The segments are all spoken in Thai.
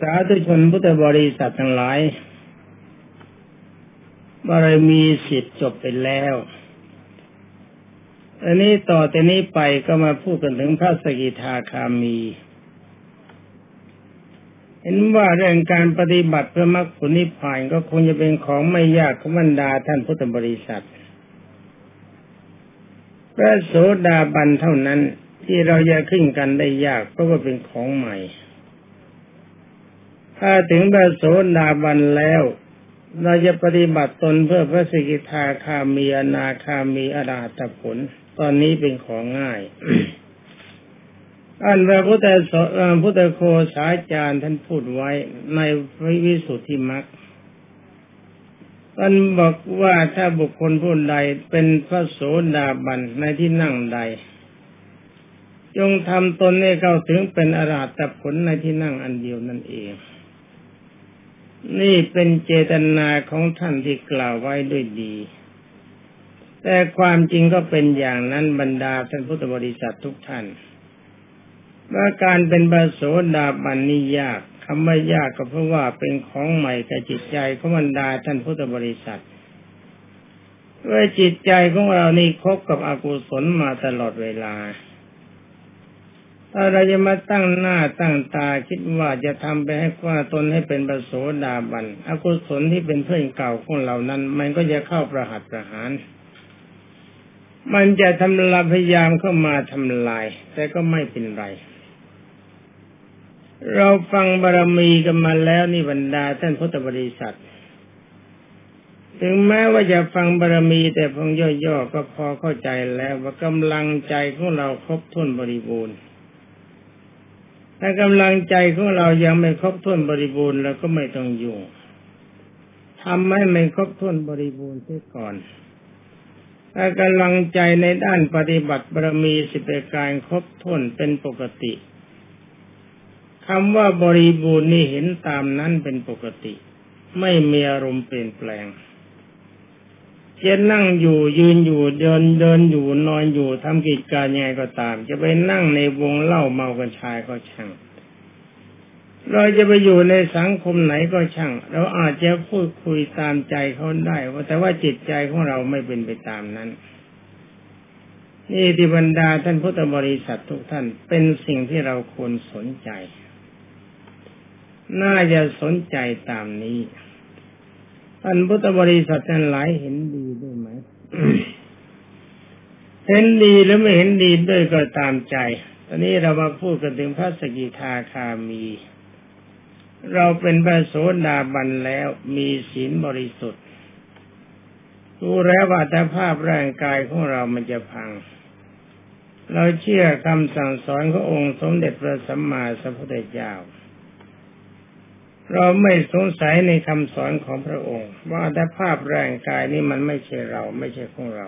สาธุชนพุทธบริษัททั้งหลายบารมีสิทธิ์จบไปแล้วอันนี้ต่อแต่นี้ไปก็มาพูดกันถึงพระสกิทาคามี เห็นว่าเรื่องการปฏิบัติเพื่อมรรคผลนิพพานก็คงจะเป็นของไม่ยากของบรรดาท่านพุทธบริษัท พระโสดาบันเท่านั้นที่เราจะขึ้นกันได้ยากเพราะว่าเป็นของใหม่ ถ้าถึงพระโสดาบันแล้ว เราจะปฏิบัติตนเพื่อพระสกิทาคามีอนาคามีอราตผล ตอนนี้เป็นของง่าย อันพระพุทธพุทธโคสาจารย์ท่านพูดไว้ในพระวิสุทธิมรรคท่านบอกว่าถ้าบุคคลผู้ใดเป็นพระโสดาบันในที่นั่งใด จงทำตนให้เข้าถึงเป็นอรหัตผลในที่นั่งอันเดียวนั่นเอง นี่เป็นเจตนาของท่านที่กล่าวไว้ด้วยดี แต่ความจริงก็เป็นอย่างนั้นบรรดาท่านพุทธบริษัททุกท่านว่าการเป็นบาโสดาบันนี่ยากคำว่ายากก็เพราะว่าเป็นของใหม่กับจิตใจของบรรดาท่านพุทธบริษัทว่าจิตใจของเรานี่คบกับอกุศลมาตลอดเวลา ถ้าเราจะมาตั้งหน้าตั้งตาคิดว่าจะทำไปให้ว่าตนให้เป็นบโสดาบันอกุศลที่เป็นเพื่อนเก่าของเรานั้น มันก็จะเข้าประหัตประหาร มันจะทำลายพยายามเข้ามาทำลาย แต่ก็ไม่เป็นไร เราฟังบารมีกันมาแล้วนี่บรรดาท่านพุทธบริษัท ถึงแม้ว่าจะฟังบารมีแต่เพียงย่อๆก็พอเข้าใจแล้วว่ากำลังใจของเราครบถ้วนบริบูรณ์ ถ้ากำลังใจของเรายังไม่ครบถ้วนบริบูรณ์เราก็ไม่ต้องยุ่งทำให้มันครบถ้วนบริบูรณ์เสียก่อนถ้ากำลังใจในด้านปฏิบัติบารมีสิบประการครบถ้วนเป็นปกติคำว่าบริบูรณ์นี่เห็นตามนั้นเป็นปกติ ไม่มีอารมณ์เปลี่ยนแปลงจะนั่งอยู่ยืนอยู่เดินเดินอยู่นอนอยู่ทำกิจการยังไงก็ตาม จะไปนั่งในวงเล่าเมากันชายก็ช่าง เราจะไปอยู่ในสังคมไหนก็ช่าง เราอาจจะพูดคุยตามใจเขาได้ว่าแต่ว่าจิตใจของเราไม่เป็นไปตามนั้น นี่ที่บรรดาท่านพุทธบริษัททุกท่านเป็นสิ่งที่เราควรสนใจ น่าจะสนใจตามนี้ท่านพุทธบริษัทท่านหลายเห็นดีด้วยไหมเห็นดีหรือไม่เห็นดีด้วยก็ตามใจ ตอนนี้เรามาพูดกันถึงพระสกิทาคามี เราเป็นพระโสดาบันแล้วมีศีลบริสุทธิ์รู้แล้วว่าแต่ภาพร่างกายของเรามันจะพัง เราเชื่อคำสั่งสอนขององค์สมเด็จพระสัมมาสัมพุทธเจ้า เราไม่สงสัยในคำสอนของพระองค์ ว่าแต่ภาพร่างกายนี้มันไม่ใช่เราไม่ใช่ของเรา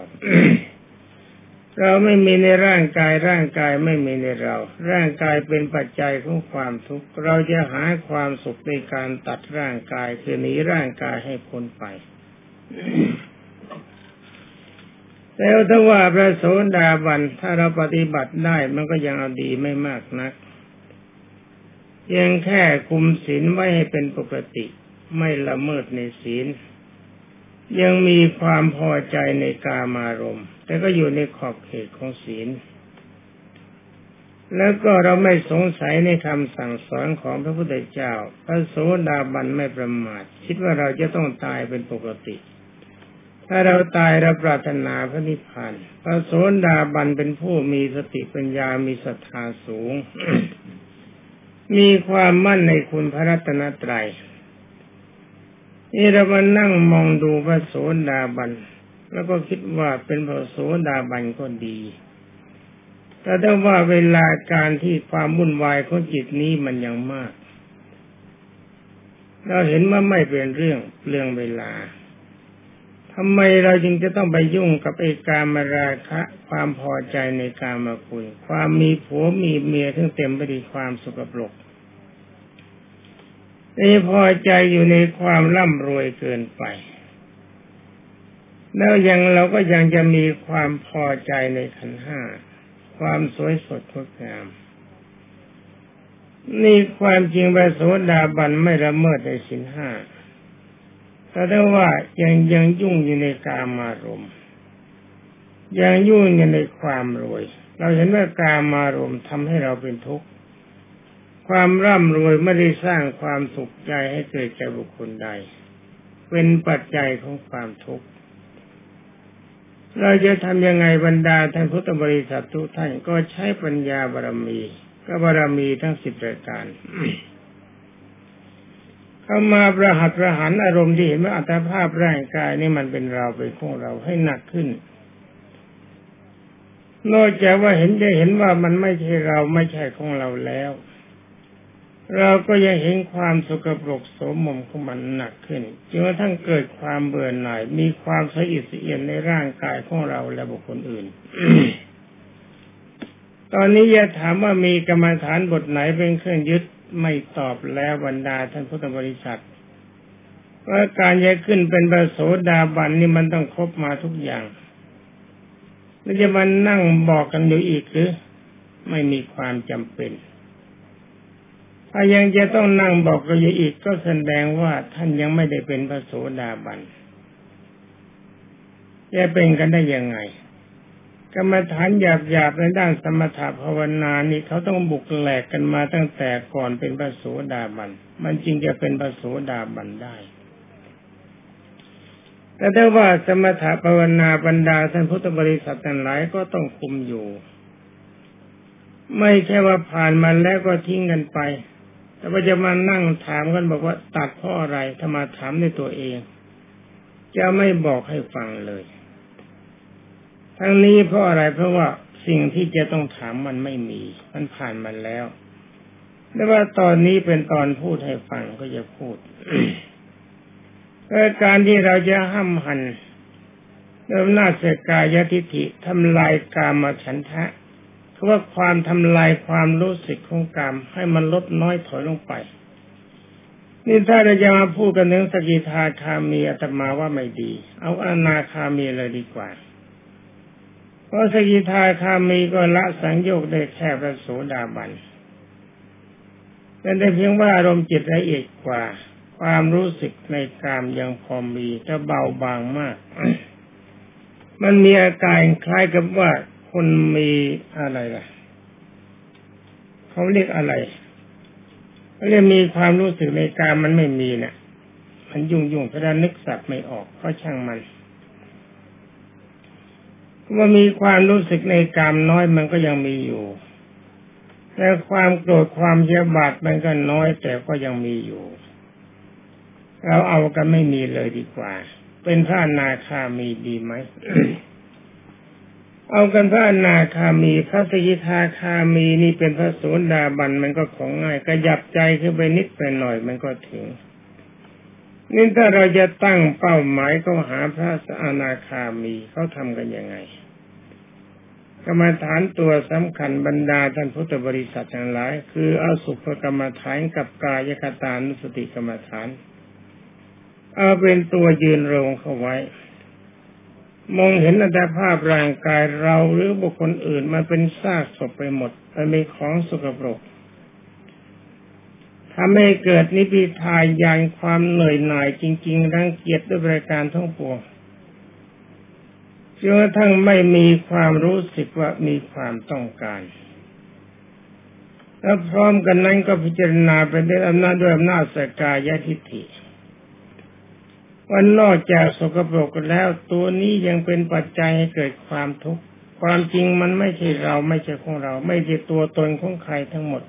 เราไม่มีในร่างกายร่างกายไม่มีในเรา ร่างกายเป็นปัจจัยของความทุกข์เราจะหาความสุขในการตัดร่างกายคือหนีร่างกายให้พ้นไปแล้วถ้าว่าพระโสดาบันถ้าเราปฏิบัติได้มันก็ยังเอาดีไม่มากนักเพียงแค่คุมศีลไว้ให้เป็นปกติ ไม่ละเมิดในศีล ยังมีความพอใจในกามารมณ์ แต่ก็อยู่ในขอบเขตของศีล แล้วก็เราไม่สงสัยในคำสั่งสอนของพระพุทธเจ้า พระโสดาบันไม่ประมาท คิดว่าเราจะต้องตายเป็นปกติ ถ้าเราตายเราปรารถนาพระนิพพาน พระโสดาบันเป็นผู้มีสติปัญญา มีศรัทธาสูง มีความมั่นในคุณพระรัตนตรัยนี่เรามานั่งมองดูพระโสดาบัน แล้วก็คิดว่าเป็นพระโสดาบันก็ดี แต่ถ้าว่าเวลาการที่ความวุ่นวายของจิตนี้มันยังมาก เราเห็นว่าไม่เป็นเรื่องเรื่องเวลาทำไมเราจึงจะต้องไปยุ่งกับไอ้การมาราคะ ความพอใจในการมาคุย ความมีผัวมีเมียทั้งเต็มไปด้วยความสุขปรกนี่พอใจอยู่ในความร่ำรวยเกินไป แล้วยังเราก็ยังจะมีความพอใจในขันห้าความสวยสดงดงาม นี่ความจริงพระโสดาบันไม่ละเมิดในสินห้าแต่ถ้ว่ายังยังยุ่งอยู่ในกามารมณ์ยังยุ่งอยู่ในความรวย เราเห็นว่ากามารมณ์ทำให้เราเป็นทุกข์ความร่ำรวยไม่ได้สร้างความสุขใจให้เกิดแก่บุคคลใด เป็นปัจจัยของความทุกข์ เราจะทำยังไงบรรดาท่านพุทธบริษัททุกท่านก็ใช้ปัญญาบารมี ก็บารมีทั้งสิบรายการเข้ามาประหัตประหารอารมณ์ที่เห็นว่าอัตภาพร่างกายนี่มันเป็นเราเป็นของเราให้หนักขึ้น นอกจากว่าเห็นจะเห็นว่ามันไม่ใช่เราไม่ใช่ของเราแล้ว เราก็ยังเห็นความสกปรกโสมมของมันหนักขึ้นจนกระทั่งเกิดความเบื่อหน่าย มีความสะอิดสะเอียนในร่างกายของเราและบุคคลอื่น ตอนนี้จะถามว่ามีกรรมฐานบทไหนเป็นเครื่องยึดไม่ตอบแล้วบรรดาท่านพุทธบริษัทว่าการจะขึ้นเป็นพระโสดาบันนี่มันต้องครบมาทุกอย่างแล้วจะมานั่งบอกกันอยู่อีกหรือไม่มีความจำเป็น ถ้ายังจะต้องนั่งบอกกันอยู่อีกก็แสดงว่าท่านยังไม่ได้เป็นพระโสดาบันจะเป็นกันได้ยังไง กรรมฐานหยาบๆในด้านสมถภาวนานี่เขาต้องบุกแหลกกันมาตั้งแต่ก่อนเป็นพระโสดาบัน มันจริงจะเป็นพระโสดาบันได้ แต่ถ้าว่าสมถภาวนาบรรดาท่านพุทธบริษัททั้งหลายก็ต้องคุมอยู่ ไม่ใช่ว่าผ่านมาแล้วก็ทิ้งกันไป แต่ว่าจะมานั่งถามกันบอกว่าตัดเพราะอะไรถ้ามาถามในตัวเอง จะไม่บอกให้ฟังเลย ทั้งนี้เพราะอะไรเพราะว่าสิ่งที่จะต้องถามมันไม่มี มันผ่านมาแล้วแต่ว่าตอนนี้เป็นตอนพูดให้ฟังก็จะพูดการที่เราจะห้ามหันเริ่มหน้าเสกายทิฏฐิทำลายกามาฉันทะ เพราะว่าความทำลายความรู้สึกของกามให้มันลดน้อยถอยลงไป นี่ถ้าเราจะมาพูดกันถึงสกิทาคามีอาตมาว่าไม่ดี เอาอนาคามีเลยดีกว่า เพราะสกิทาคามีก็ละสังโยกได้แค่พระโสดาบันเป็นแต่เพียงว่าอารมณ์จิตละเอียดกว่า ความรู้สึกในกามยังพอมีแต่เบาบางมาก มันมีอาการคล้ายกับว่า คนมีอะไรล่ะเขาเรียกอะไรเขาเรียกมีความรู้สึกในกามมันไม่มีเนะี่ยมันยุ่งยุ่งเพราะนึกสับไม่ออกก็ช่างมันว่ามีความรู้สึกในกามน้อยมันก็ยังมีอยู่แต่ความโกรธความเยบาดมันก็น้อยแต่ก็ยังมีอยู่ เราเอากันไม่มีเลยดีกว่า เป็นพระนาคามีดีไหม เอากันพระนาคามีพระสกิทาคามีนี่เป็นพระโสดาบันมันก็ของง่ายกระยับใจขึ้นไปนิดไปหน่อยมันก็ถึงนี่ถ้าเราจะตั้งเป้าหมายก็หาพระสนาคามีเขาทำกันยังไงกรรมฐานตัวสำคัญบรรดาท่านพุทธบริษัททั้งหลาย คือเอาสุภกรรมฐานกับกายคตานุสติกรรมฐาน เอาเป็นตัวยืนรงเข้าไว้ มองเห็นอัตภาพร่างกายเราหรือบุคคลอื่นมันเป็นซากศพไปหมดมันเป็นของสกปรกทำให้เกิดนิพิทายยานความเหนื่อยหน่ายจริง ๆ รังเกียจด้วยบริการทั้งปวงจนกระทั่งไม่มีความรู้สึกว่ามีความต้องการ แล้วพร้อมกันนั้นก็พิจารณาไปด้วยอำนาจด้วยอำนาจสกายทิฏฐิ วันนอกจากสกปรกแล้ว ตัวนี้ยังเป็นปัจจัยให้เกิดความทุกข์ความจริงมันไม่ใช่เราไม่ใช่ของเรา ไม่ใช่ตัวตนของใครทั้งหมด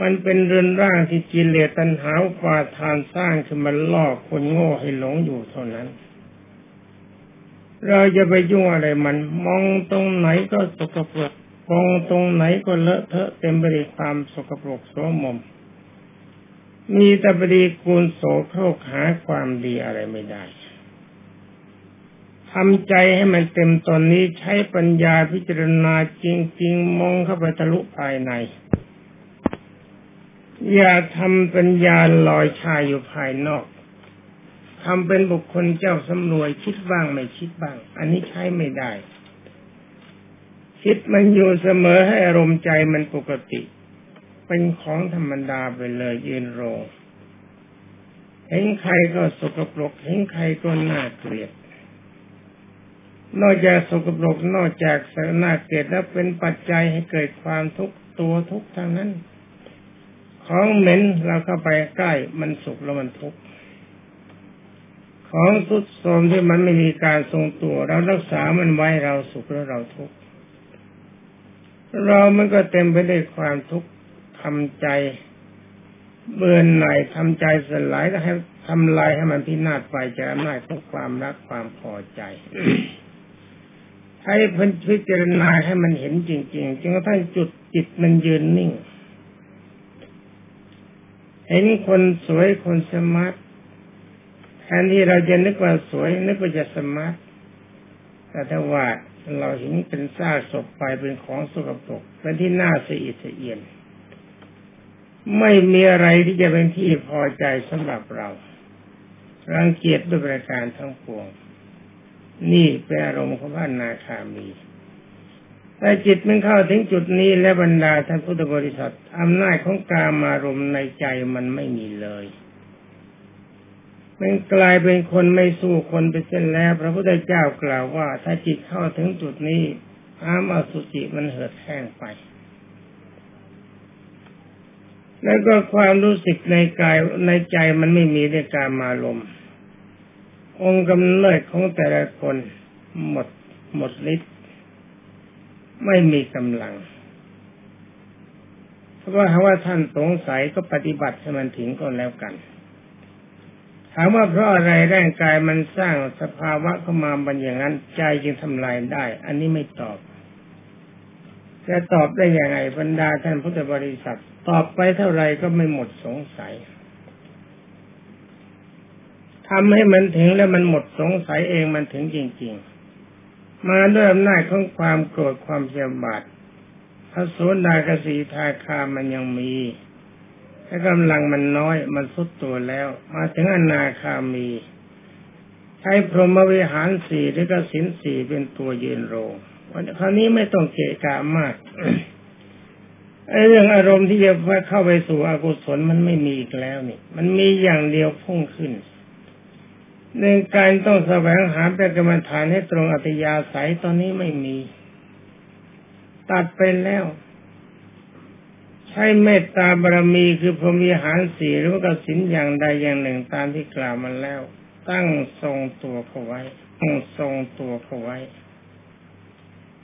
มันเป็นเรือนร่างที่กิเลสตัณหาปาทานสร้างขึ้นมาล่อคนโง่ให้หลงอยู่เท่านั้น เราจะไปยุ่งอะไรมัน มองตรงไหนก็สกปรกมองตรงไหนก็เลอะเทอะเต็มไปด้วยความสกปรกโสมม มีแต่ปดีกูลโสโครกหาความดีอะไรไม่ได้ทำใจให้มันเต็มตอนนี้ใช้ปัญญาพิจารณาจริง ๆ มองเข้าไปทะลุภายใน อย่าทำปัญญาลอยชายอยู่ภายนอกทำเป็นบุคคลเจ้าสำรวยคิดบ้างไม่คิดบ้าง อันนี้ใช้ไม่ได้ คิดมันอยู่เสมอให้อารมณ์ใจมันปกติ เป็นของธรรมดาไปเลยยืนโรง เห็นใครก็สกปรก เห็นใครก็น่าเกลียด นอกจากสกปรก นอกจากสน่าเกลียดแล้วเป็นปัจจัยให้เกิดความทุกข์ตัวทุกข์ทางนั้น ของเหม็นเราเข้าไปใกล้มันสุขแล้วมันทุกข์ของสุดโทมที่มันไม่มีการทรงตัว เรารักษามันไว้เราสุขแล้วเราทุกข์เรามันก็เต็มไปด้วยความทุกข์ ทำใจเบื่อหน่ายทำใจสลายก็ให้ทำลายให้มันพินาศไปจะอำนาจของความรักความพอใจ ให้พิพิจารณาให้มันเห็นจริงๆจนกระทั่งจุดจิตมันยืนนิ่ง เห็นคนสวยคน smart แทนที่เราจะนึกว่าสวย นึกว่าจะ smart แต่ถ้าว่าเราเห็นเป็นซากศพไปเป็นของสกปรกเป็นที่น่าสะอิดสะเอียน ไม่มีอะไรที่จะเป็นที่พอใจสำหรับเรา รังเกียจด้วยประการทั้งปวง นี่เป็นอารมณ์ของพระอนาคามีแต่จิตมันเข้าถึงจุดนี้และบรรดาท่านพุทธบริษัทอำนาจของกามารมณ์ในใจมันไม่มีเลยมันกลายเป็นคนไม่สู้คนไปเส้นแล้ว พระพุทธเจ้ากล่าวว่า ถ้าจิตเข้าถึงจุดนี้อามอสุจิมันเหือดแห้งไป แล้วก็ความรู้สึกในกายในใจมันไม่มีในการมาลม องค์กำเนิดของแต่ละคนหมดหมดฤทธิ์ไม่มีกำลังเพราะว่าว่าท่านสงสัยก็ปฏิบัติให้มันถึงก็แล้วกัน ถามว่าเพราะอะไรร่างกายมันสร้างสภาวะเข้ามาบันอย่างนั้น ใจจึงทำลายได้ อันนี้ไม่ตอบจะตอบได้ยังไงบรรดาท่านพุทธบริษัท ตอบไปเท่าไรก็ไม่หมดสงสัยทำให้มันถึงแล้วมันหมดสงสัยเองมันถึงจริง ๆ มาด้วยอำนาจของความโกรธความเสียบาทพระโสดากสีทาคามันยังมีถ้ากำลังมันน้อยมันสุดตัวแล้ว มาถึงอนาคามี ใช้พรหมวิหารสี่หรือกสินสี่เป็นตัวยืนโรงวันคราวนี้ไม่ต้องเกะกะมาก ไอ้เรื่องอารมณ์ที่จะเข้าไปสู่อกุศลมันไม่มีอีกแล้วนี่ มันมีอย่างเดียวพุ่งขึ้นในการต้องแสวงหาแต่กรรมฐานให้ตรงอัตยาศัยตอนนี้ไม่มี ตัดไปแล้ว ใช้เมตตาบารมีคือพรมีหารสีหรือว่ากสินอย่างใดอย่างหนึ่งตามที่กล่าวมาแล้ว ตั้งทรงตัวเขาไว้ตั้งทรงตัวเขาไว้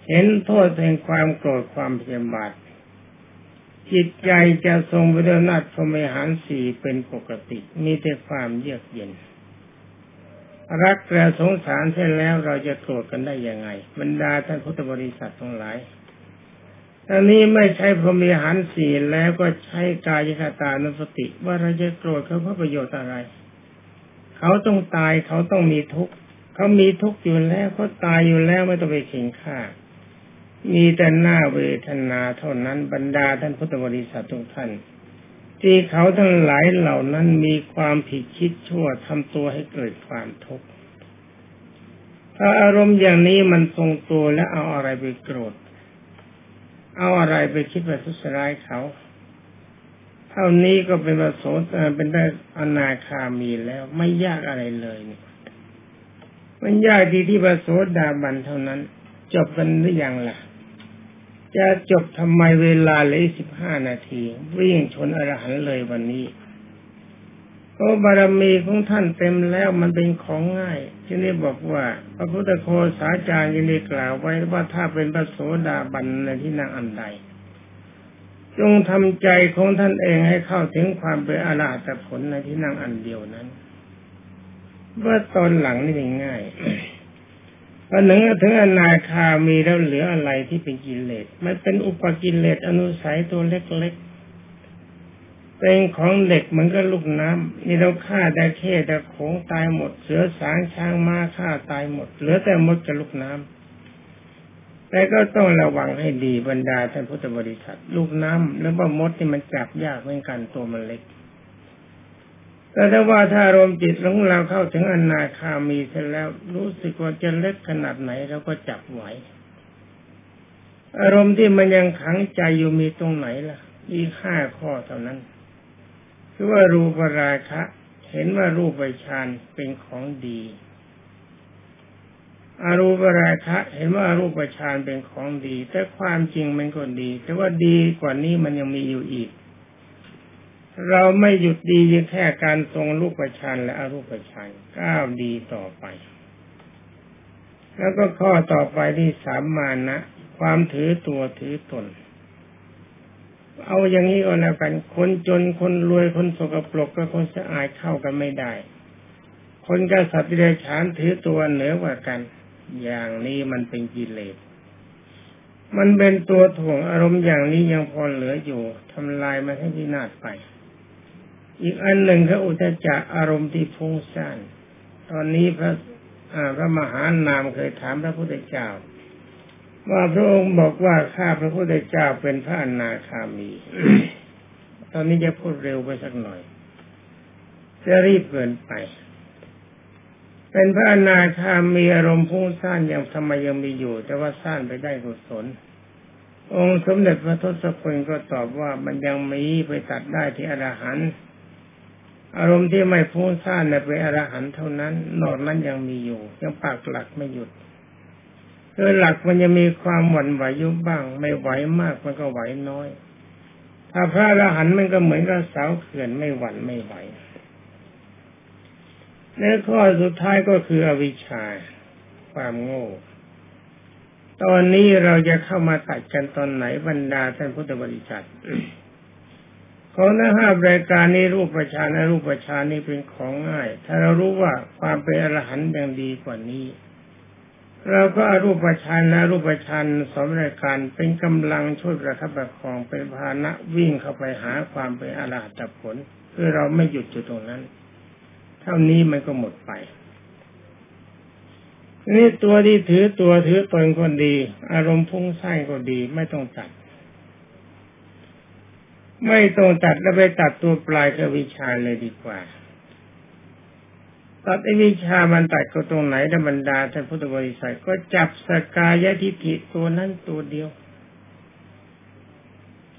เห็นโทษแห่งความโกรธความเพียรบาท จิตใจจะทรงไปด้วยนาฏพรหมหารสี่เป็นปกติ มีแต่ความเยือกเย็น รักและสงสารเช่นแล้วเราจะโกรธกันได้ยังไงบรรดาท่านพุทธบริษัททั้งหลายตอนนี้ไม่ใช่พรหมหารสี่แล้วก็ใช้กายคตานุสติ ว่าเราจะโกรธเขาเพื่อประโยชน์อะไร เขาต้องตายเขาต้องมีทุกข์เขามีทุกข์อยู่แล้วเขาตายอยู่แล้วไม่ต้องไปเข่งฆ่า มีแต่หน้าเวทนาเท่านั้นบรรดาท่านพุทธบริษัททุกท่าน ที่เขาทั้งหลายเหล่านั้นมีความผิดคิดชั่วทำตัวให้เกิดความทุกข์ถ้าอารมณ์อย่างนี้มันทรงตัวแล้วเอาอะไรไปโกรธ เอาอะไรไปคิดว่าทุสร้ายเขา เท่านี้ก็เป็นประโสดเป็นได้อนาคามีแล้วไม่ยากอะไรเลยมันยากดีที่ประโสดาบันเท่านั้น จบกันหรือยังล่ะ จะจบทำไมเวลาเลยสิบห้านาที วิ่งชนอรหันเลยวันนี้เพราะบารมีของท่านเต็มแล้วมันเป็นของง่ายที่นี่บอกว่า พระพุทธโคสาจารย์ยินดีกล่าวไว้ว่าถ้าเป็นพระโสดาบันในที่นั่งอันใด จงทำใจของท่านเองให้เข้าถึงความเป็นอรหัตผลในที่นั่งอันเดียวนั้นเมื่อตอนหลังนี่ง่าย พอหนึ่งถึงอนาคามีแล้วเหลืออะไรที่เป็นกิเลสมันเป็นอุปกิเลสอนุสัยตัวเล็กๆเป็นของเด็กเหมือนกับลูกน้ำนี่เราฆ่าได้แค่แต่โขงตายหมด เสือสางช้างม้าฆ่าตายหมด เหลือแต่มดกับลูกน้ำแต่ก็ต้องระวังให้ดีบรรดาท่านพุทธบริษัท ลูกน้ำแล้วว่ามดนี่มันจับยากเหมือนกันตัวมันเล็ก แต่ถ้าว่าถ้าอารมณ์จิตของเราเข้าถึงอนาคามีเสร็จแล้ว รู้สึกว่าจะเล็กขนาดไหนเราก็จับไหวอารมณ์ที่มันยังขังใจอยู่มีตรงไหนล่ะ มีห้าข้อเท่านั้นคือว่ารูปราคะ เห็นว่ารูปฌานเป็นของดีอารูปราคะ เห็นว่าอารูปฌานเป็นของดี แต่ความจริงมันก็ดี แต่ว่าดีกว่านี้มันยังมีอยู่อีก เราไม่หยุดดีแค่การทรงรูปฌานและอรูปฌานก้าวดีต่อไป แล้วก็ข้อต่อไปที่สามมานะความถือตัวถือตน เอาอย่างนี้ก็แล้วกัน คนจนคนรวยคนสกปรกกับคนสะอาดเข้ากันไม่ได้ คนกษัตริย์เดชานถือตัวเหนือกว่ากัน อย่างนี้มันเป็นกิเลสมันเป็นตัวถ่วงอารมณ์อย่างนี้ยังพอเหลืออยู่ทำลายมันให้พินาศไป อีกอันหนึ่งคืออุตจักอารมณ์ที่ฟุ้งซ่านตอนนี้พระพระมหานามเคยถามพระพุทธเจ้า ว่าพระองค์บอกว่าข้าพระพุทธเจ้าเป็นพระอนาคามี ตอนนี้จะพูดเร็วไปสักหน่อย จะรีบเกินไป เป็นพระอนาคามีอารมณ์พุ่งซ่านยังทำไมยังมีอยู่ แต่ว่าซ่านไปได้กุศลองค์สมเด็จพระทศพลก็ตอบว่ามันยังมีไปตัดได้ที่อรหันต์ อารมณ์ที่ไม่พุ่งซ่านเนี่ยเป็นอรหันต์เท่านั้น นอกนั้นยังมีอยู่ ยังปากหลักไม่หยุดคือหลักมันจะมีความหวั่นไหวยุบบ้าง ไม่ไหวมากมันก็ไหวน้อย ถ้าพระอรหันต์มันก็เหมือนกับเสาเขื่อนไม่หวั่นไม่ไหวในข้อสุดท้ายก็คืออวิชชา ความโง่ ตอนนี้เราจะเข้ามาตัดกันตอนไหนบรรดาท่านพุทธบริษัท ของนะห้ารายการนี้รูปประชานรูปประชานนี้เป็นของง่าย ถ้าเรารู้ว่าความเป็นอรหันต์ยังดีกว่านี้เราก็อรูปประชานนะรูปประชานสองรายการเป็นกำลังช่วยประคับประคองเป็นพานะวิ่งเข้าไปหาความเป็นอรหัตผลคือเราไม่หยุดจุดตรงนั้น เท่านี้มันก็หมดไปนี่ตัวที่ถือตัวถือตนคนดี อารมณ์พุ่งไส้ก็ดีไม่ต้องตัด ไม่ต้องตัดแล้วไปตัดตัวปลายกับวิชาเลยดีกว่า ตัดไอ้วิชามันตัดก็ตรงไหนธรรมดาท่านพุทธบริษัทก็จับสกายทิฏฐิตัวนั้นตัวเดียว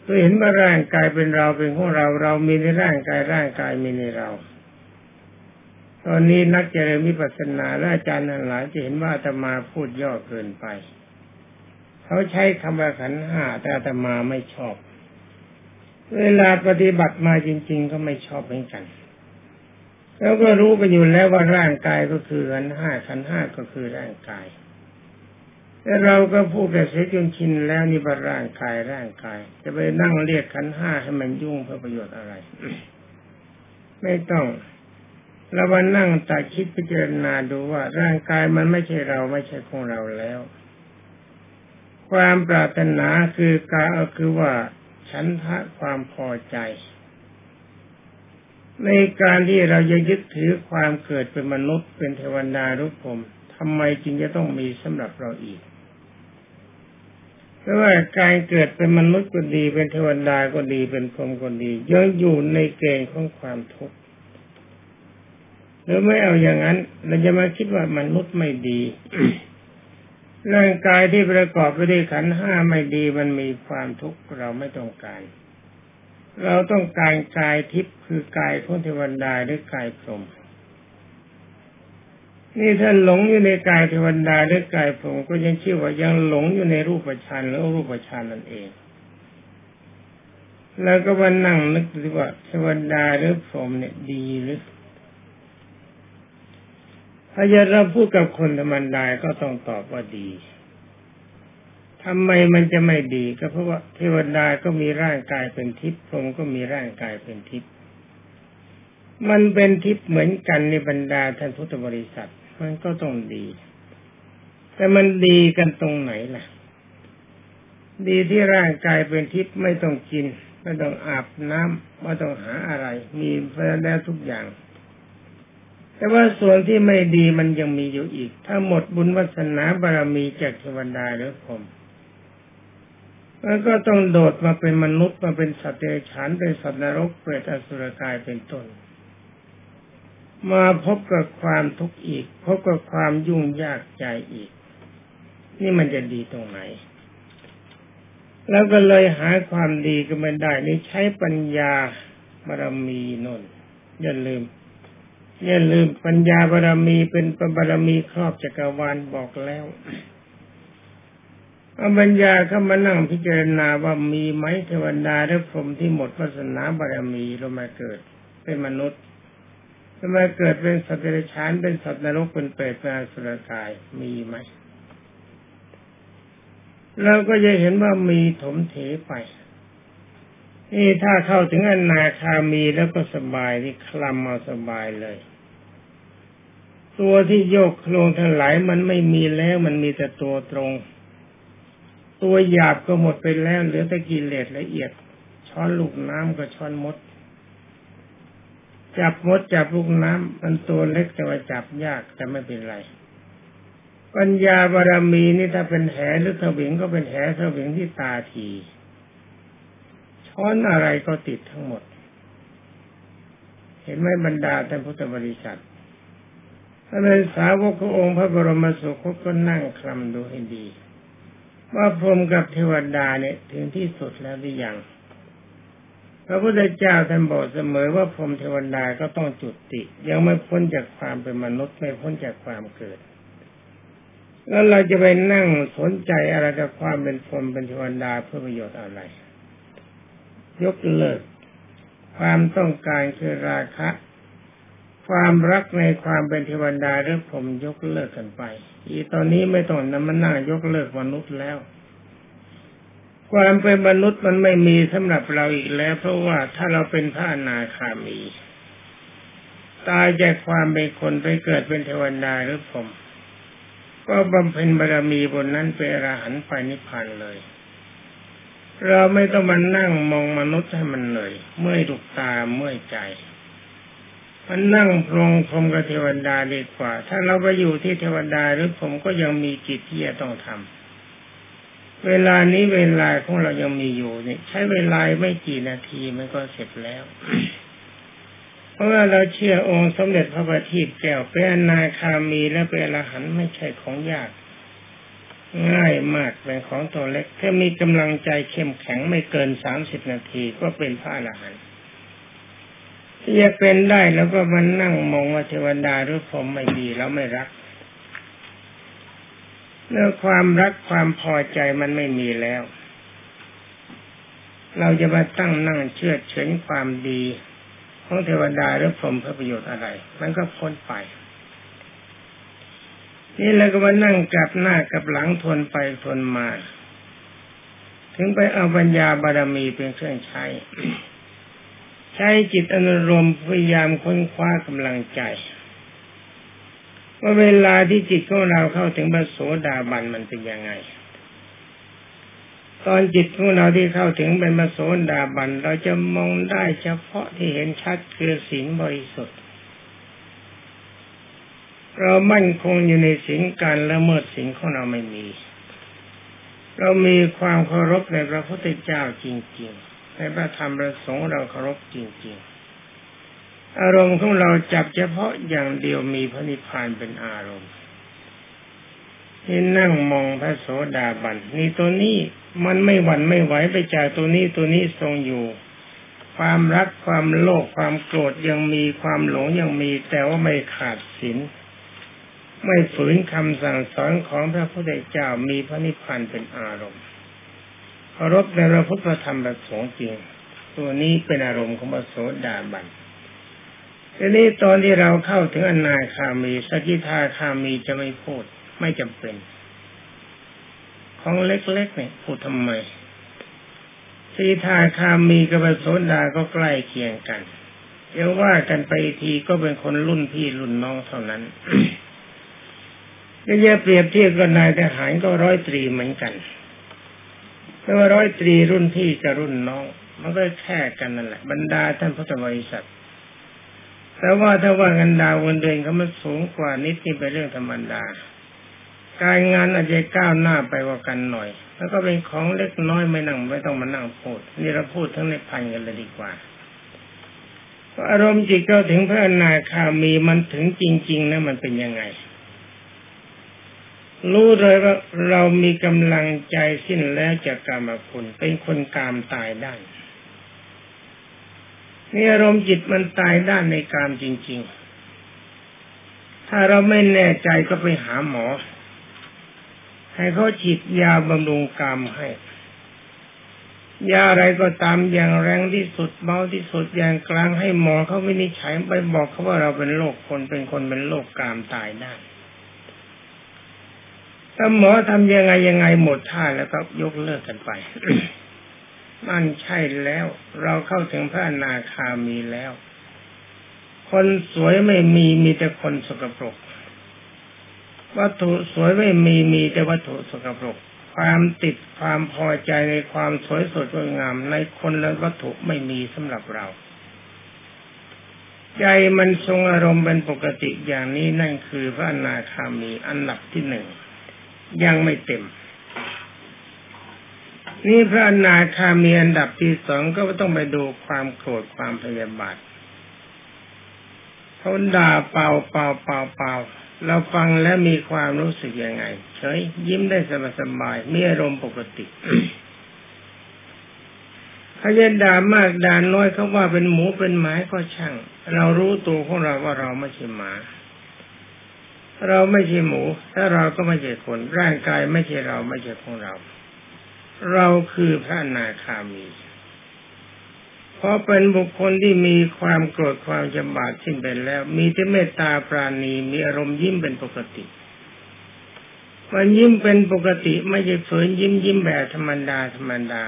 ตัวเห็นว่าร่างกายเป็นเราเป็นของเราเรามีในร่างกายร่างกายมีในเรา ตอนนี้นักเจริญวิปัสสนาและอาจารย์หลายจะเห็นว่าอาตมาพูดย่อเกินไป เขาใช้คำว่าขันห้าแต่อาตมาไม่ชอบ เวลาปฏิบัติมาจริง ๆ ก็ไม่ชอบเหมือนกัน แล้วก็รู้กันอยู่แล้วว่าร่างกายก็คือขันห้าขันห้าก็คือร่างกายแต่เราก็พูดแต่เสียจนชินแล้วนี่ว่าร่างกายร่างกาย จะไปนั่งเรียกขันห้าให้มันยุ่งเพื่อประโยชน์อะไร ไม่ต้องเรามานั่งตัดคิดพิจารณาดูว่าร่างกายมันไม่ใช่เราไม่ใช่ของเราแล้ว ความปรารถนาคือกาคือว่า ฉันทะความพอใจ ในการที่เราจะยึดถือความเกิดเป็นมนุษย์เป็นเทวดารุพรมทำไมจึงจะต้องมีสำหรับเราอีกเพราะว่าการเกิดเป็นมนุษย์ก็ดี เป็นเทวดาก็ดีเป็นพรหมก็ดียังอยู่ในเกณฑ์ของความทุกข์หรือไม่เอาอย่างนั้น เราจะมาคิดว่ามนุษย์ไม่ดี ร่างกายที่ประกอบไปด้วยขันห้าไม่ดีมันมีความทุกข์เราไม่ต้องการ เราต้องการกายทิพย์คือกายของเทวดาหรือกายพรหมนี่ท่านหลงอยู่ในกายเทวดาหรือกายพรหมก็ยังชื่อว่ายังหลงอยู่ในรูปฌานหรือรูปฌานนั่นเอง แล้วก็มานั่งนึกดูว่าเทวดาหรือพรหมเนี่ยดีหรือ ถ้าจะเราพูดกับคนธรรมดาก็ต้องตอบว่าดีทำไมมันจะไม่ดีก็เพราะว่าเทวดาก็มีร่างกายเป็นทิพย์พรหมก็มีร่างกายเป็นทิพย์มันเป็นทิพย์เหมือนกันในบรรดาท่านพุทธบริษัท มันก็ต้องดี แต่มันดีกันตรงไหนล่ะ ดีที่ร่างกายเป็นทิพย์ไม่ต้องกิน ไม่ต้องอาบน้ำไม่ต้องหาอะไร มีแล้วทุกอย่าง แต่ว่าส่วนที่ไม่ดีมันยังมีอยู่อีก ถ้าหมดบุญวัสนาบารมีจากเทวดาหรือผมมันก็ต้องโดดมาเป็นมนุษย์มาเป็นสัตว์เดรัจฉานเป็นสัตว์นรกเปรตอสุรกายเป็นต้น มาพบกับความทุกข์อีก พบกับความยุ่งยากใจอีก นี่มันจะดีตรงไหน แล้วก็เลยหาความดีก็ไม่ได้นี่ใช้ปัญญาบารมีนนอย่าลืม อย่าลืมปัญญาบารมีเป็นปบารมีครอบจักรวาลบอกแล้วเอาปัญญาเข้ามานั่งพิจารณาว่ามีไหมเทวดาหรือพรหมที่หมดวาสนาบารมีลงมาเกิดเป็นมนุษย์ลงมาเกิดเป็นสัตว์เดรัจฉานเป็นสัตว์นรกเป็นเปรตเป็นอสุรกายมีไหมเราก็จะเห็นว่ามีถมเถไป นี่ถ้าเข้าถึงอนาคามีแล้วก็สบายที่คลำเอาสบายเลย ตัวที่โยกโครงทั้งหลายมันไม่มีแล้วมันมีแต่ตัวตรง ตัวหยาบก็หมดไปแล้วเหลือแต่กิเลสละเอียด ช้อนลูกน้ำก็ช้อนมด จับมดจับลูกน้ำมันตัวเล็กแต่ว่าจับยากแต่ไม่เป็นไร ปัญญาบารมีนี่ถ้าเป็นแหหรือเสวิงก็เป็นแหเสวิงที่ตาที ช้อนอะไรก็ติดทั้งหมด เห็นไหมบรรดาท่านพุทธบริษัทถ้าเป็นสาวกขององค์พระบรมสุคตก็นั่งคลำดูให้ดี ว่าพรมกับเทวดาเนี่ยถึงที่สุดแล้วหรือยังพระพุทธเจ้าท่านบอกเสมอว่าพรมเทวดาก็ต้องจุติ ยังไม่พ้นจากความเป็นมนุษย์ไม่พ้นจากความเกิด แล้วเราจะไปนั่งสนใจอะไรกับความเป็นพรมเป็นเทวดาเพื่อประโยชน์อะไร ยกเลิก ความต้องการคือราคะ ความรักในความเป็นเทวดาหรือผมยกเลิกกันไป อีตอนนี้ไม่ต้องนำมานั่งยกเลิกมนุษย์แล้ว ความเป็นมนุษย์มันไม่มีสำหรับเราอีกแล้ว เพราะว่าถ้าเราเป็นพระอนาคามี ตายจากความเป็นคนไปเกิดเป็นเทวดาหรือผมก็บำเพ็ญบารมีบนนั้นเป็นอรหันต์ไปนิพพานเลย เราไม่ต้องมานั่งมองมนุษย์ให้มันเหนื่อยเมื่อยดุกตาเมื่อยใจมันนั่งพรงพรมกับเทวดาดีกว่า ถ้าเราไปอยู่ที่เทวดาหรือผมก็ยังมีกิจที่จะต้องทำเวลานี้เวลาของเรายังมีอยู่นี่ใช้เวลาไม่กี่นาทีมันก็เสร็จแล้ว เพราะว่าเราเชื่อองค์สมเด็จพระบัณฑิตแก้วเป็นนาคามีและเป็นอรหันต์ไม่ใช่ของยาก ง่ายมากเป็นของตัวเล็ก ถ้ามีกำลังใจเข้มแข็งไม่เกินสามสิบนาทีก็เป็นพระอรหันต์ที่จะเป็นได้แล้วก็มันนั่งมองว่าเทวดาหรือผมไม่ดีแล้วไม่รักเมื่อความรักความพอใจมันไม่มีแล้ว เราจะมาตั้งนั่งเชื่อเฉยความดีของเทวดาหรือพรหมเพื่อประโยชน์อะไร มันก็พ้นไป นี่เราก็มานั่งกับหน้ากับหลังทนไปทนมา ถึงไปเอาปัญญาบารมีเป็นเครื่องใช้ ใช้จิตอนุรมพยายามค้นคว้ากำลังใจว่าเวลาที่จิตของเราเข้าถึงบรโสดาบันมันเป็นยังไง ตอนจิตของเราที่เข้าถึงเป็นมโสดาบัน เราจะมองได้เฉพาะที่เห็นชัดคือศีลบริสุทธิ์ เรามั่นคงอยู่ในศีลการละเมิดศีลของเราไม่มี เรามีความเคารพในพระพุทธเจ้าจริง ๆ ในพระธรรมประสงค์เราเคารพจริง ๆ อารมณ์ของเราจับเฉพาะอย่างเดียวมีพระนิพพานเป็นอารมณ์ที่นั่งมองพระโสดาบันนี่ตัวนี้มันไม่หวั่นไม่ไหวไปจากตัวนี้ตัวนี้ทรงอยู่ ความรักความโลภความโกรธยังมีความหลงยังมีแต่ว่าไม่ขาดศีล ไม่ฝืนคำสั่งสอนของพระพุทธเจ้ามีพระนิพพานเป็นอารมณ์เคารพในพระพุทธธรรมประสงค์จริง ตัวนี้เป็นอารมณ์ของพระโสดาบันทีนี้ตอนที่เราเข้าถึงอนาคามีสกิทาคามีจะไม่พูด ไม่จำเป็น ของเล็กๆเนี่ยพูดทำไมสีทาคามีกับโสดาก็ใกล้เคียงกันเดี๋ยวว่ากันไปทีก็เป็นคนรุ่นพี่รุ่นน้องเท่านั้น ก็จะเปรียบเทียบกับนายทหารก็ร้อยตรีเหมือนกันแต่ว่าร้อยตรีรุ่นพี่กับรุ่นน้อง มันก็แค่กันนั่นแหละบรรดาท่านพุทธบริษัทแต่ว่าถ้าว่าเงินดาวเงินเดือนเขามันสูงกว่านิดนี่เป็นเรื่องธรรมดา การงานอาจจะก้าวหน้าไปกว่ากันหน่อย แล้วก็เป็นของเล็กน้อยไม่นั่งไม่ต้องมานั่งพูด นี่เราพูดทั้งในพันกันเลยดีกว่าอารมณ์จิตก็ถึงพระอนาคามีมันถึงจริง ๆนะมันเป็นยังไง รู้เลยว่าเรามีกำลังใจสิ้นแล้วจากกรรมคุณเป็นคนกามตายได้นี่อารมณ์จิตมันตายด้านในกามจริง ๆ ถ้าเราไม่แน่ใจก็ไปหาหมอ ให้เขาฉีดยาบำรุงกามให้ ยาอะไรก็ตามอย่างแรงที่สุดเบาที่สุดอย่างกลางให้หมอเขาวินิจฉัยไปบอกเขาว่าเราเป็นโรคคนเป็นคนเป็นโรคกามตายได้ ถ้าหมอทำยังไงยังไงหมดท่าแล้วก็ยกเลิกกันไป มันใช่แล้ว เราเข้าถึงพระอนาคามีแล้ว คนสวยไม่มีมีแต่คนสกปรก วัตถุสวยไม่มีมีแต่วัตถุสกปรก ความติดความพอใจในความสวยสดงดงาม ในคนและวัตถุไม่มีสำหรับเราใจมันทรงอารมณ์เป็นปกติอย่างนี้นั่นคือพระอนาคามีอันดับที่หนึ่ง ยังไม่เต็ม นี่พระอนาคามีอันดับที่สองก็ต้องไปดูความโกรธความพยาบาทเขาด่าเป่าเป่าเป่าเป่าเราฟังแล้วมีความรู้สึกยังไงเฉยยิ้มได้สบายสบายมีอารมณ์ปกติเขาจะด่ามากด่าน้อยเขาว่าเป็นหมูเป็นหมาก็ช่าง เรารู้ตัวของเราว่าเราไม่ใช่หมา เราไม่ใช่หมูถ้าเราก็ไม่ใช่คน ร่างกายไม่ใช่เราไม่ใช่ของเรา เราคือพระนาคามี เพราะเป็นบุคคลที่มีความโกรธความจำบาดสิ้นไปแล้ว มีที่เมตตาปราณีมีอารมณ์ยิ้มเป็นปกติมันยิ้มเป็นปกติไม่ใช่ฝืนยิ้มยิ้มแบบธรรมดาธรรมดา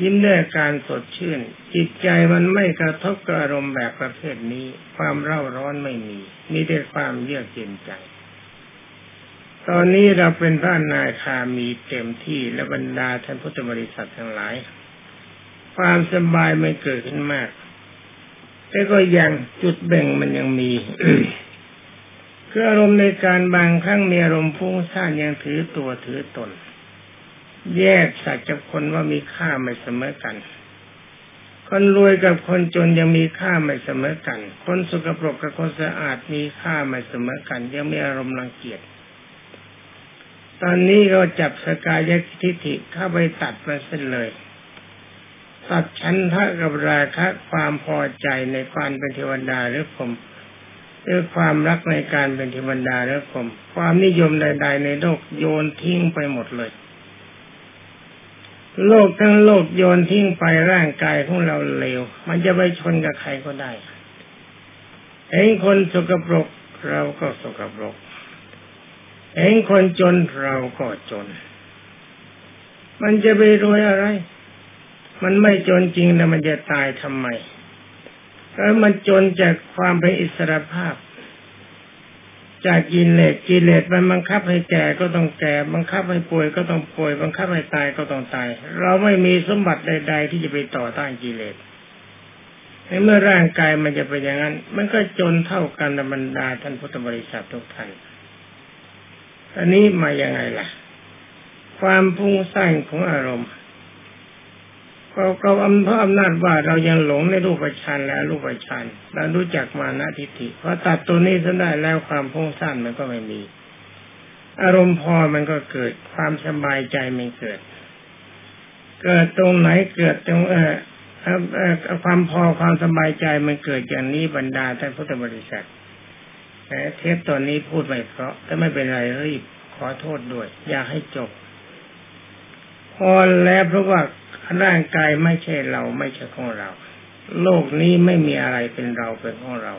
ยิ้มด้วยการสดชื่น จิตใจมันไม่กระทบกับอารมณ์แบบประเภทนี้ ความเร่าร้อนไม่มี มีแต่ความเยือกเย็นใจ ตอนนี้เราเป็นพระนาคามีเต็มที่และบรรดาท่านพุทธบริษัททั้งหลาย ความสบายไม่เกิดขึ้นมาก แต่ก็ยังจุดแบ่งมันยังมีคืออารมณ์ในการบางครั้งมีอารมณ์ฟุ้งซ่านยังถือตัวถือตน แยกสัตว์กับคนว่ามีค่าไม่เสมอกัน คนรวยกับคนจนยังมีค่าไม่เสมอกัน คนสกปรกกับคนสะอาดมีค่าไม่เสมอกัน ยังมีอารมณ์รังเกียจ ตอนนี้เราจับสกายทิฏฐิเข้าไปตัดมาเส้นเลยตัดชั้นทะกับราคะความพอใจในการเป็นเทวดาหรือผมหรือความรักในการเป็นเทวดาหรือผม ความนิยมใดๆในโลกโยนทิ้งไปหมดเลย โลกทั้งโลกโยนทิ้งไปร่างกายของเราเลว มันจะไปชนกับใครก็ได้เห็นคนสกปรกเราก็สกปรกเห็นคนจนเราก็จน มันจะไปรวยอะไร มันไม่จนจริงแล้วมันจะตายทำไมเพราะมันจนจากความเป็นอิสรภาพ จากกิเลสกิเลสมันบังคับให้แก่ก็ต้องแก่ บังคับให้ป่วยก็ต้องป่วย บังคับให้ตายก็ต้องตาย เราไม่มีสมบัติใด ๆ ที่จะไปต่อต้านกิเลสในเมื่อร่างกายมันจะเป็นอย่างนั้น มันก็จนเท่ากันบรรดาท่านพุทธบริษัททุกท่านอันนี้มาอย่างไงล่ะ ความพุ่งสร้างของอารมณ์ เราเอำเพราะอำนาจว่าเรายังหลงในรูปฌานและรูปฌานเรารู้จักมานะทิฏฐิพอตัดตัวนี้ซะได้แล้วความพุ่งสั้นมันก็ไม่มี อารมณ์พอมันก็เกิดความสบายใจมันเกิด เกิดตรงไหนเกิดตรงเออความพอความสบายใจมันเกิดอย่างนี้บรรดาท่านพุทธบริษัทแต่เทปตอนนี้พูดไม่เพราะแต่ไม่เป็นไรรีบขอโทษด้วย อยากให้จบ พอแล้วเพราะว่า ร่างกายไม่ใช่เราไม่ใช่ของเรา โลกนี้ไม่มีอะไรเป็นเราเป็นของเรา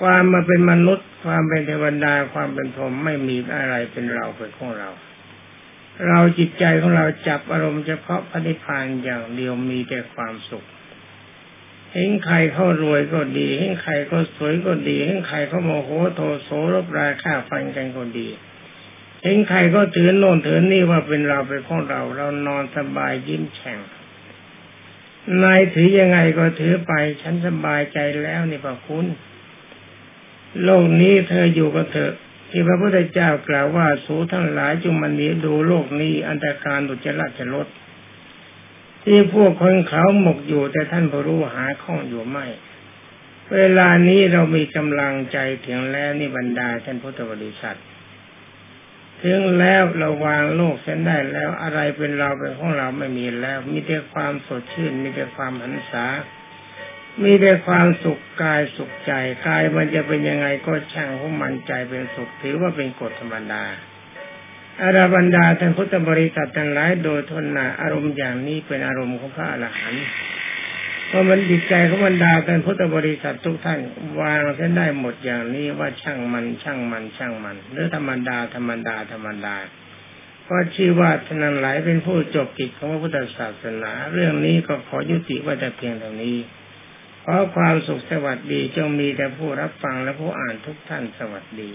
ความมาเป็นมนุษย์ ความเป็นเทวดาความเป็นพรหมไม่มีอะไรเป็นเราเป็นของเรา เราจิตใจของเราจับอารมณ์เฉพาะพระนิพพานอย่างเดียวมีแต่ความสุขเห็นใครเขารวยก็ดีเห็นใครก็สวยก็ดีเห็นใครเขาโมโหโทโสรบราฆ่าฟันกันก็ดี เห็นใครก็ถือโน่นถือนี่ว่าเป็นเราเป็นของเรา เรานอนสบายยิ้มแฉ่งนายถือยังไงก็ถือไป ฉันสบายใจแล้วนี่พระคุณ โลกนี้เธออยู่กับเธอที่พระพุทธเจ้ากล่าวว่าสูทั้งหลายจงมันนี้ดูโลกนี้อันตรการดุจรัจะลดที่พวกคนเขาหมกอยู่แต่ท่านพรู้หาข้องอยู่ไม่ เวลานี้เรามีกำลังใจถึงแล้วนี่บรรดาท่านพุทธบริษัท ถึงแล้วเราวางโลกเส้นได้แล้วอะไรเป็นเราเป็นของเราไม่มีแล้ว มีแต่ความสดชื่น มีแต่ความหันษา มีแต่ความสุขกายสุขใจกายมันจะเป็นยังไงก็ช่างของมันใจเป็นสุขถือว่าเป็นกฎธรรมดาอาราบรรดาท่านพุทธบริษัททั้งหลายโดยทนนาอารมณ์อย่างนี้เป็นอารมณ์ของพระอรหันต์ ราะมันจิตใจของบรรดาท่านพุทธบริษัททุกท่าน วางเส้นได้หมดอย่างนี้ว่าช่างมันช่างมันช่างมันหรือธรรมดาธรรมดาธรรมดาก็ชื่อว่าท่านหลายเป็นผู้จบกิจของพระพุทธศาสนา เรื่องนี้ก็ขอยุติว่าแต่เพียงเท่านี้ขอความสุขสวัสดีจงมีแต่ผู้รับฟังและผู้อ่านทุกท่านสวัสดี